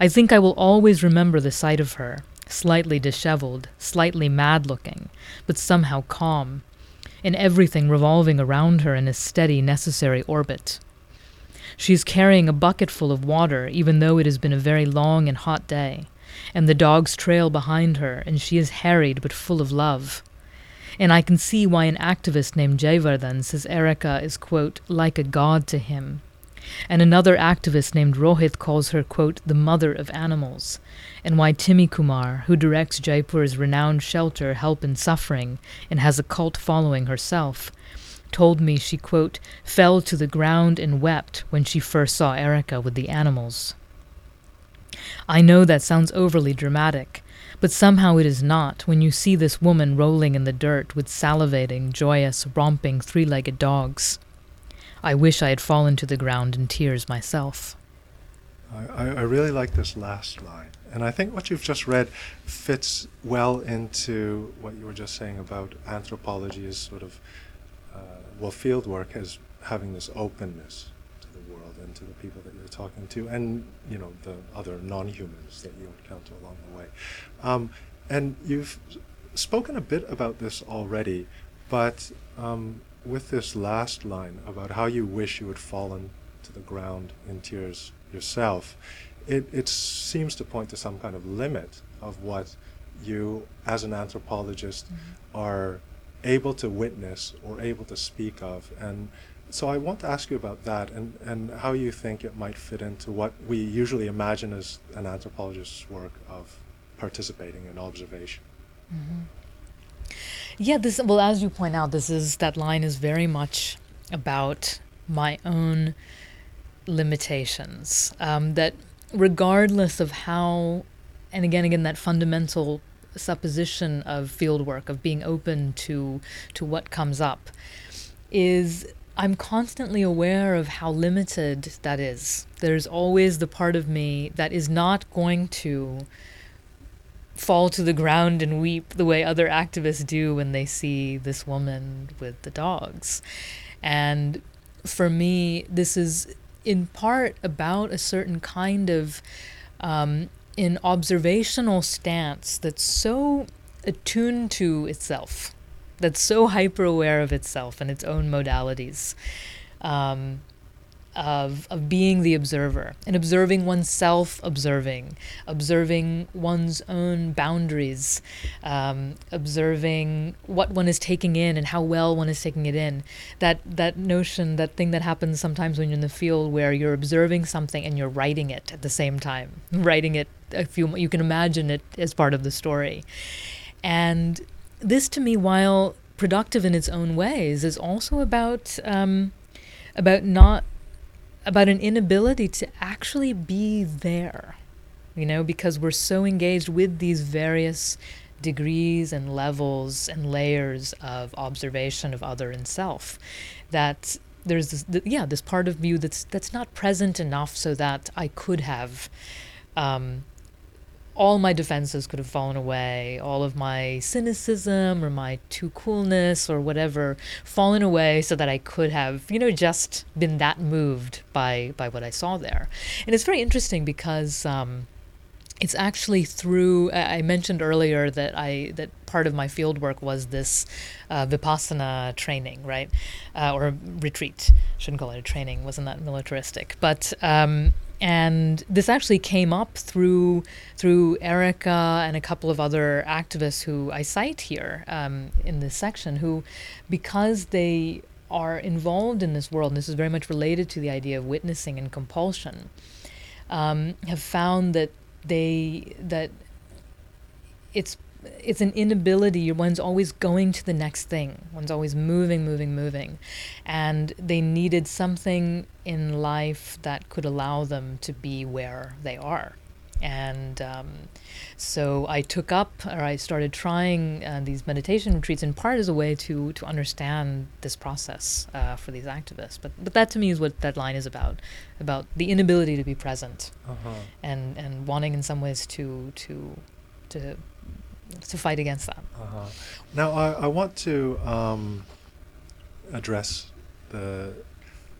I think I will always remember the sight of her, slightly disheveled, slightly mad looking, but somehow calm, in everything revolving around her in a steady, necessary orbit. She is carrying a bucket full of water, even though it has been a very long and hot day and the dogs trail behind her, and she is harried but full of love. And I can see why an activist named Jayvardhan says Erica is, quote, like a god to him. And another activist named Rohit calls her, quote, the mother of animals. And why Timmie Kumar, who directs Jaipur's renowned shelter Help in Suffering and has a cult following herself, told me she, quote, fell to the ground and wept when she first saw Erica with the animals. I know that sounds overly dramatic, but somehow it is not when you see this woman rolling in the dirt with salivating, joyous, romping three legged dogs. I wish I had fallen to the ground in tears myself. I, I really like this last line. And I think what you've just read fits well into what you were just saying about anthropology as sort of, uh, well, fieldwork as having this openness and to the people that you're talking to, and you know the other non-humans that you encounter along the way. Um, and you've spoken a bit about this already, but um, with this last line about how you wish you had fallen to the ground in tears yourself, it, it seems to point to some kind of limit of what you, as an anthropologist, mm-hmm. are able to witness or able to speak of. And so I want to ask you about that and, and how you think it might fit into what we usually imagine as an anthropologist's work of participating in observation. Mm-hmm. Yeah, this well, as you point out, this is that line is very much about my own limitations. Um, that regardless of how, and again, again, that fundamental supposition of fieldwork of being open to to what comes up is I'm constantly aware of how limited that is. There's always the part of me that is not going to fall to the ground and weep the way other activists do when they see this woman with the dogs. And for me, this is in part about a certain kind of um, an observational stance that's so attuned to itself that's so hyper aware of itself and its own modalities um, of, of being the observer and observing oneself observing observing one's own boundaries um, observing what one is taking in and how well one is taking it in. That that notion that thing that happens sometimes when you're in the field where you're observing something and you're writing it at the same time writing it a few you can imagine it as part of the story. And this to me, while productive in its own ways, is also about um, about not about an inability to actually be there. You know, because we're so engaged with these various degrees and levels and layers of observation of other and self that there's this th- yeah this part of you that's that's not present enough so that I could have um, all my defenses could have fallen away, all of my cynicism or my too coolness or whatever fallen away so that I could have, you know, just been that moved by by what I saw there. And it's very interesting because um, it's actually through I mentioned earlier that I that part of my field work was this uh, vipassana training, right, uh, or retreat. Shouldn't call it a training. Wasn't that militaristic? But um, and this actually came up through through Erica and a couple of other activists who I cite here um, in this section, who, because they are involved in this world, and this is very much related to the idea of witnessing and compulsion, um, have found that they that it's it's an inability. One's always going to the next thing. One's always moving, moving, moving, and they needed something in life that could allow them to be where they are. And um, so I took up, or I started trying uh, these meditation retreats in part as a way to to understand this process uh, for these activists. But but that to me is what that line is about, about the inability to be present, Uh-huh. and and wanting in some ways to to to to fight against that. Uh-huh. Now, I, I want to um, address the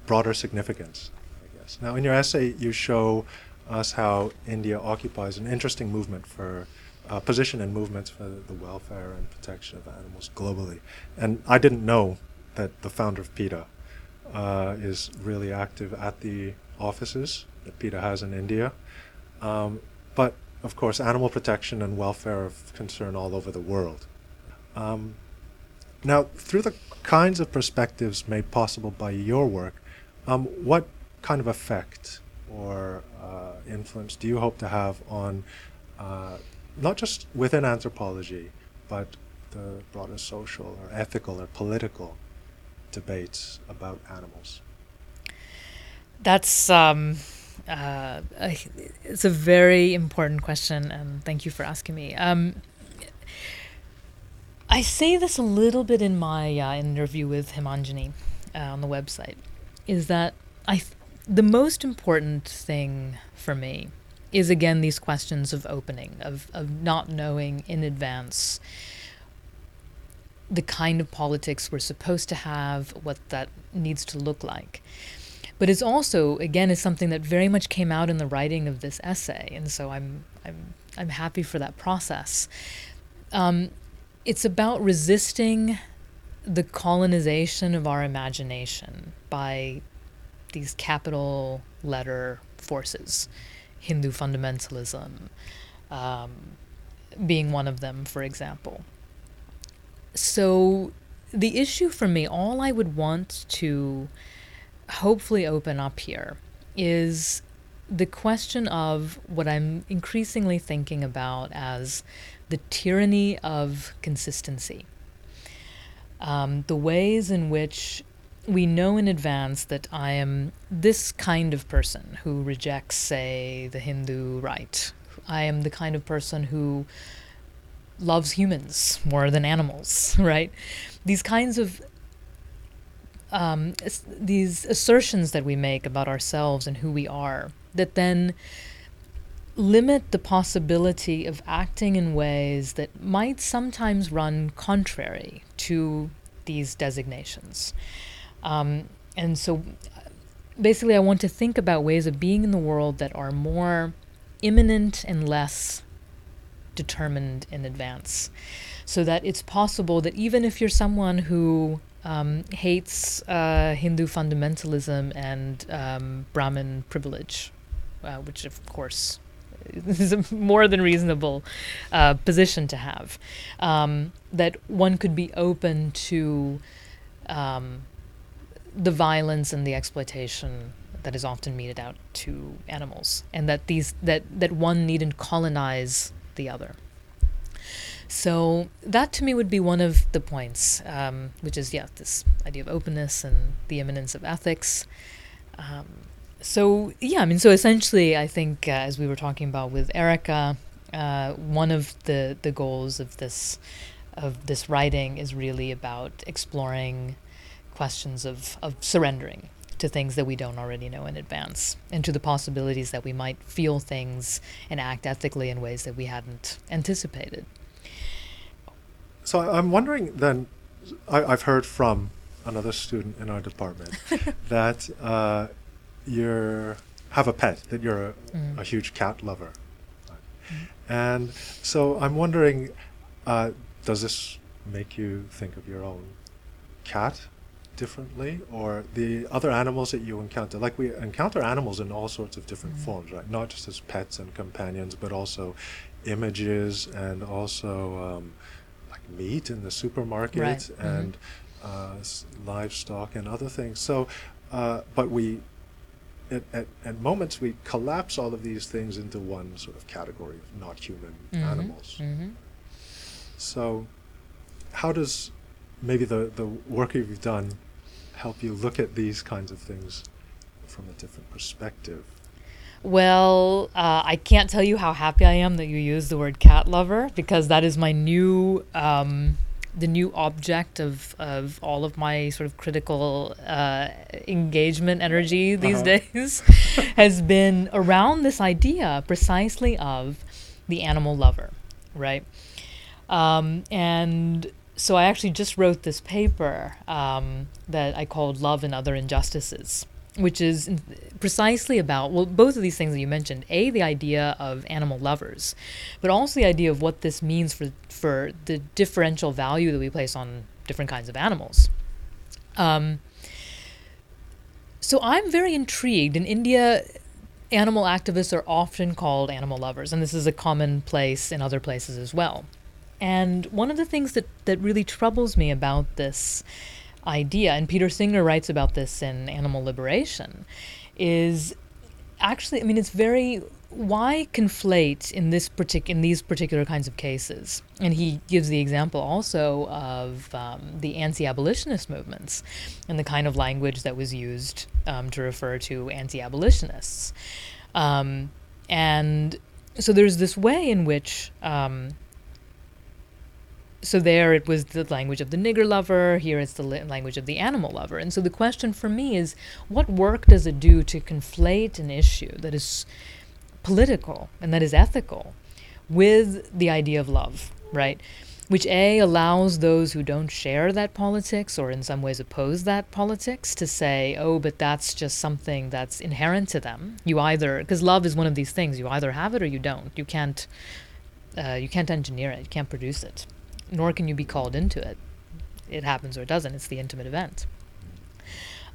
broader significance, I guess. Now, in your essay, you show us how India occupies an interesting movement for uh, position and movements for the welfare and protection of animals globally. And I didn't know that the founder of PETA uh, is really active at the offices that PETA has in India. Um, but of course, animal protection and welfare are of concern all over the world. Um, now, through the kinds of perspectives made possible by your work, um, what kind of effect or uh, influence do you hope to have on uh, not just within anthropology, but the broader social or ethical or political debates about animals? That's um, uh, it's a very important question, and thank you for asking me. Um, I say this a little bit in my uh, interview with Himanjani uh, on the website, is that I th- the most important thing for me is again these questions of opening, of of not knowing in advance the kind of politics we're supposed to have, what that needs to look like. But it's also, again, is something that very much came out in the writing of this essay, and so I'm I'm I'm happy for that process. Um, it's about resisting the colonization of our imagination by these capital letter forces, Hindu fundamentalism um, being one of them, for example. So, the issue for me, all I would want to hopefully open up here is the question of what I'm increasingly thinking about as the tyranny of consistency. Um, the ways in which we know in advance that I am this kind of person who rejects, say, the Hindu right. I am the kind of person who loves humans more than animals, right? These kinds of um, these assertions that we make about ourselves and who we are that then limit the possibility of acting in ways that might sometimes run contrary to these designations. Um, and so basically, I want to think about ways of being in the world that are more immanent and less determined in advance. So that it's possible that even if you're someone who um, hates uh, Hindu fundamentalism and um, Brahmin privilege, uh, which of course is a more than reasonable uh, position to have, um, that one could be open to um, the violence and the exploitation that is often meted out to animals, and that these that that one needn't colonize the other. So that to me would be one of the points, um, which is yeah, this idea of openness and the immanence of ethics. Um, so yeah, I mean, so essentially, I think uh, as we were talking about with Erica, uh, one of the the goals of this of this writing is really about exploring questions of of surrendering to things that we don't already know in advance, and to the possibilities that we might feel things and act ethically in ways that we hadn't anticipated. So I'm wondering then, I, I've heard from another student in our department that uh, you have a pet, that you're a, Mm. a huge cat lover. And so I'm wondering, uh, does this make you think of your own cat differently or the other animals that you encounter? Like we encounter animals in all sorts of different Mhm. forms, right? Not just as pets and companions, but also images and also um, meat in the supermarket Right. And uh, s- livestock and other things. So, uh, but we at, at, at moments we collapse all of these things into one sort of category of not human Mhm, animals. mhm. So, how does maybe the, the work you've done help you look at these kinds of things from a different perspective? Well, uh, I can't tell you how happy I am that you use the word cat lover because that is my new, um, the new object of, of all of my sort of critical uh, engagement energy these Uh-huh. days has been around this idea precisely of the animal lover, right? Um, and so I actually just wrote this paper um, that I called Love and Other Injustices, which is precisely about, well, both of these things that you mentioned. A, the idea of animal lovers, but also the idea of what this means for, for the differential value that we place on different kinds of animals. Um, so I'm very intrigued. In India, animal activists are often called animal lovers, and this is a commonplace in other places as well. And one of the things that, that really troubles me about this idea, and Peter Singer writes about this in Animal Liberation, is actually, I mean, it's very why conflate in this partic- in these particular kinds of cases? And he gives the example also of um, the anti-abolitionist movements and the kind of language that was used um, to refer to anti-abolitionists. Um, and so there's this way in which um, so there it was the language of the nigger lover here it's the language of the animal lover. And so the question for me is what work does it do to conflate an issue that is political and that is ethical with the idea of love right? Which a allows those who don't share that politics or in some ways oppose that politics to say oh but that's just something that's inherent to them. You either because love is one of these things you either have it or you don't. You can't uh, you can't engineer it you can't produce it nor can you be called into it. It happens or it doesn't. It's the intimate event.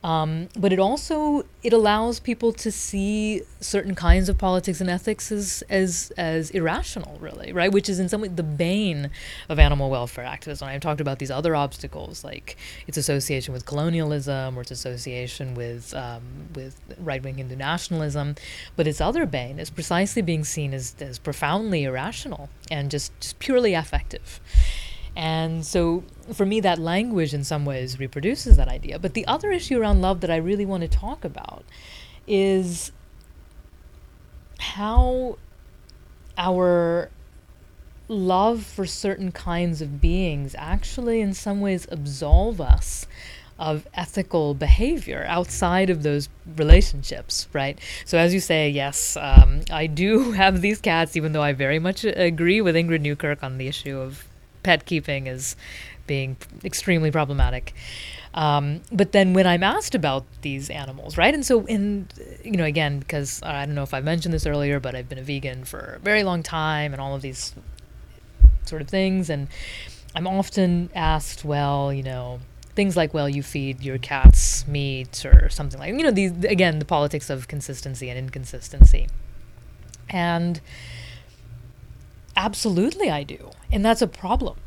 Um, but it also it allows people to see certain kinds of politics and ethics as as as irrational, really, right? Which is in some way the bane of animal welfare activism. I've talked about these other obstacles, like its association with colonialism or its association with um, with right wing Hindu nationalism. But its other bane is precisely being seen as as profoundly irrational and just just purely affective. And so for me, that language in some ways reproduces that idea. But the other issue around love that I really want to talk about is how our love for certain kinds of beings actually, in some ways, absolve us of ethical behavior outside of those relationships, right? So, as you say, yes, um, I do have these cats, even though I very much agree with Ingrid Newkirk on the issue of pet keeping as being extremely problematic. Um, but then when I'm asked about these animals, right? And so, in you know, again, because I don't know if I mentioned this earlier, but I've been a vegan for a very long time, and all of these sort of things, and I'm often asked, well, you know, things like, well, you feed your cats meat or something like, you know, these again, the politics of consistency and inconsistency, and absolutely, I do, and that's a problem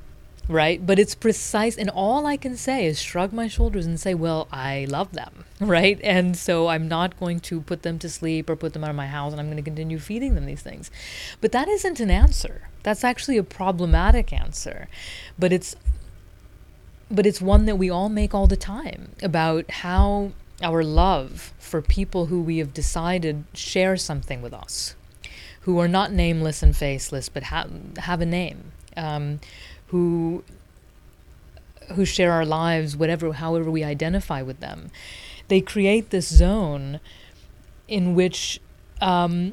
right? But it's precise, and all I can say is shrug my shoulders and say, well, I love them, right? And so I'm not going to put them to sleep or put them out of my house, and I'm going to continue feeding them these things. But that isn't an answer. That's actually a problematic answer. But it's but it's one that we all make all the time about how our love for people who we have decided share something with us, who are not nameless and faceless, but ha- have a name. Um, who who share our lives whatever however we identify with them they create this zone in which um,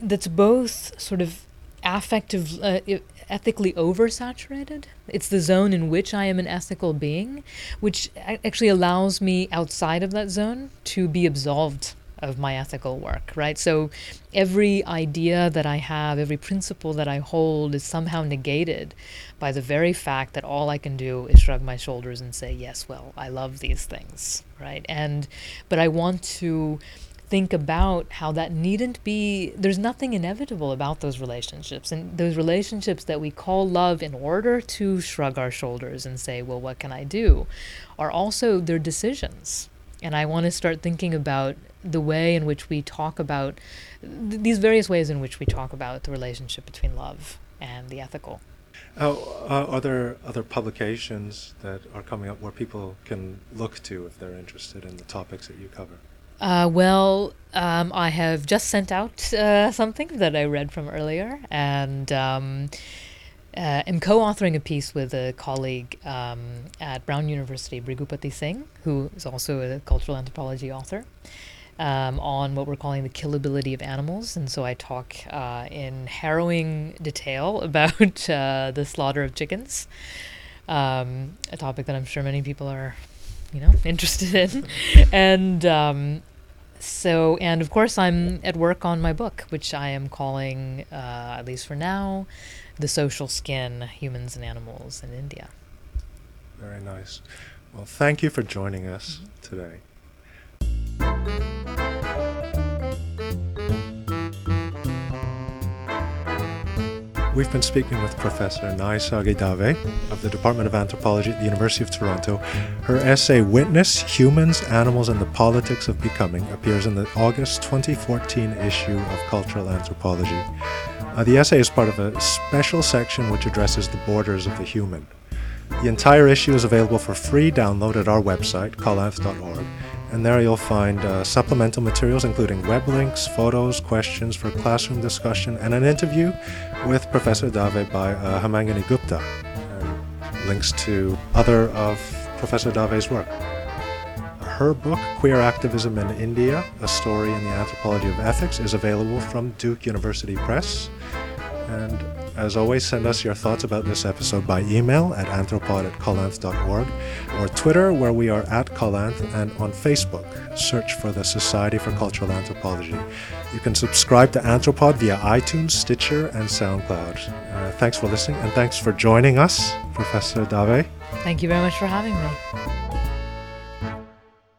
that's both sort of affective uh, ethically oversaturated it's the zone in which i am an ethical being which actually allows me outside of that zone to be absolved of my ethical work, right? So every idea that I have, every principle that I hold is somehow negated by the very fact that all I can do is shrug my shoulders and say, yes, well, I love these things, right? And, but I want to think about how that needn't be there's nothing inevitable about those relationships and those relationships that we call love in order to shrug our shoulders and say well what can i do are also their decisions and i want to start thinking about the way in which we talk about th- these various ways in which we talk about the relationship between love and the ethical. Uh, uh, are there other publications that are coming up where people can look to if they're interested in the topics that you cover? Uh, well, um, I have just sent out uh, something that I read from earlier, and um, uh, am co-authoring a piece with a colleague um, at Brown University, Bhrigupati Singh, who is also a cultural anthropology author, um, on what we're calling the killability of animals. And so I talk uh, in harrowing detail about uh, the slaughter of chickens, um, a topic that I'm sure many people are, you know, interested in, and. Um, so, and of course, I'm at work on my book, which I am calling, uh, at least for now, the social skin, humans and animals in India. Very nice. Well, thank you for joining us today. We've been speaking with Professor Naisargi Dave of the Department of Anthropology at the University of Toronto. Her essay, Witness Humans, Animals, and the Politics of Becoming, appears in the August 2014 issue of Cultural Anthropology. Uh, the essay is part of a special section which addresses the borders of the human. The entire issue is available for free download at our website, culanth.org, and there you'll find uh, supplemental materials including web links, photos, questions for classroom discussion, and an interview with Professor Dave by uh, Hemangini Gupta, links to other of Professor Dave's work. Her book, Queer Activism in India A Story in the Anthropology of Ethics, is available from Duke University Press. And as always, send us your thoughts about this episode by email at anthropod at culanth.org or Twitter, where we are at Culanth, and on Facebook. Search for the Society for Cultural Anthropology. You can subscribe to Anthropod via iTunes, Stitcher, and SoundCloud. Uh, thanks for listening, and thanks for joining us, Professor Dave. Thank you very much for having me.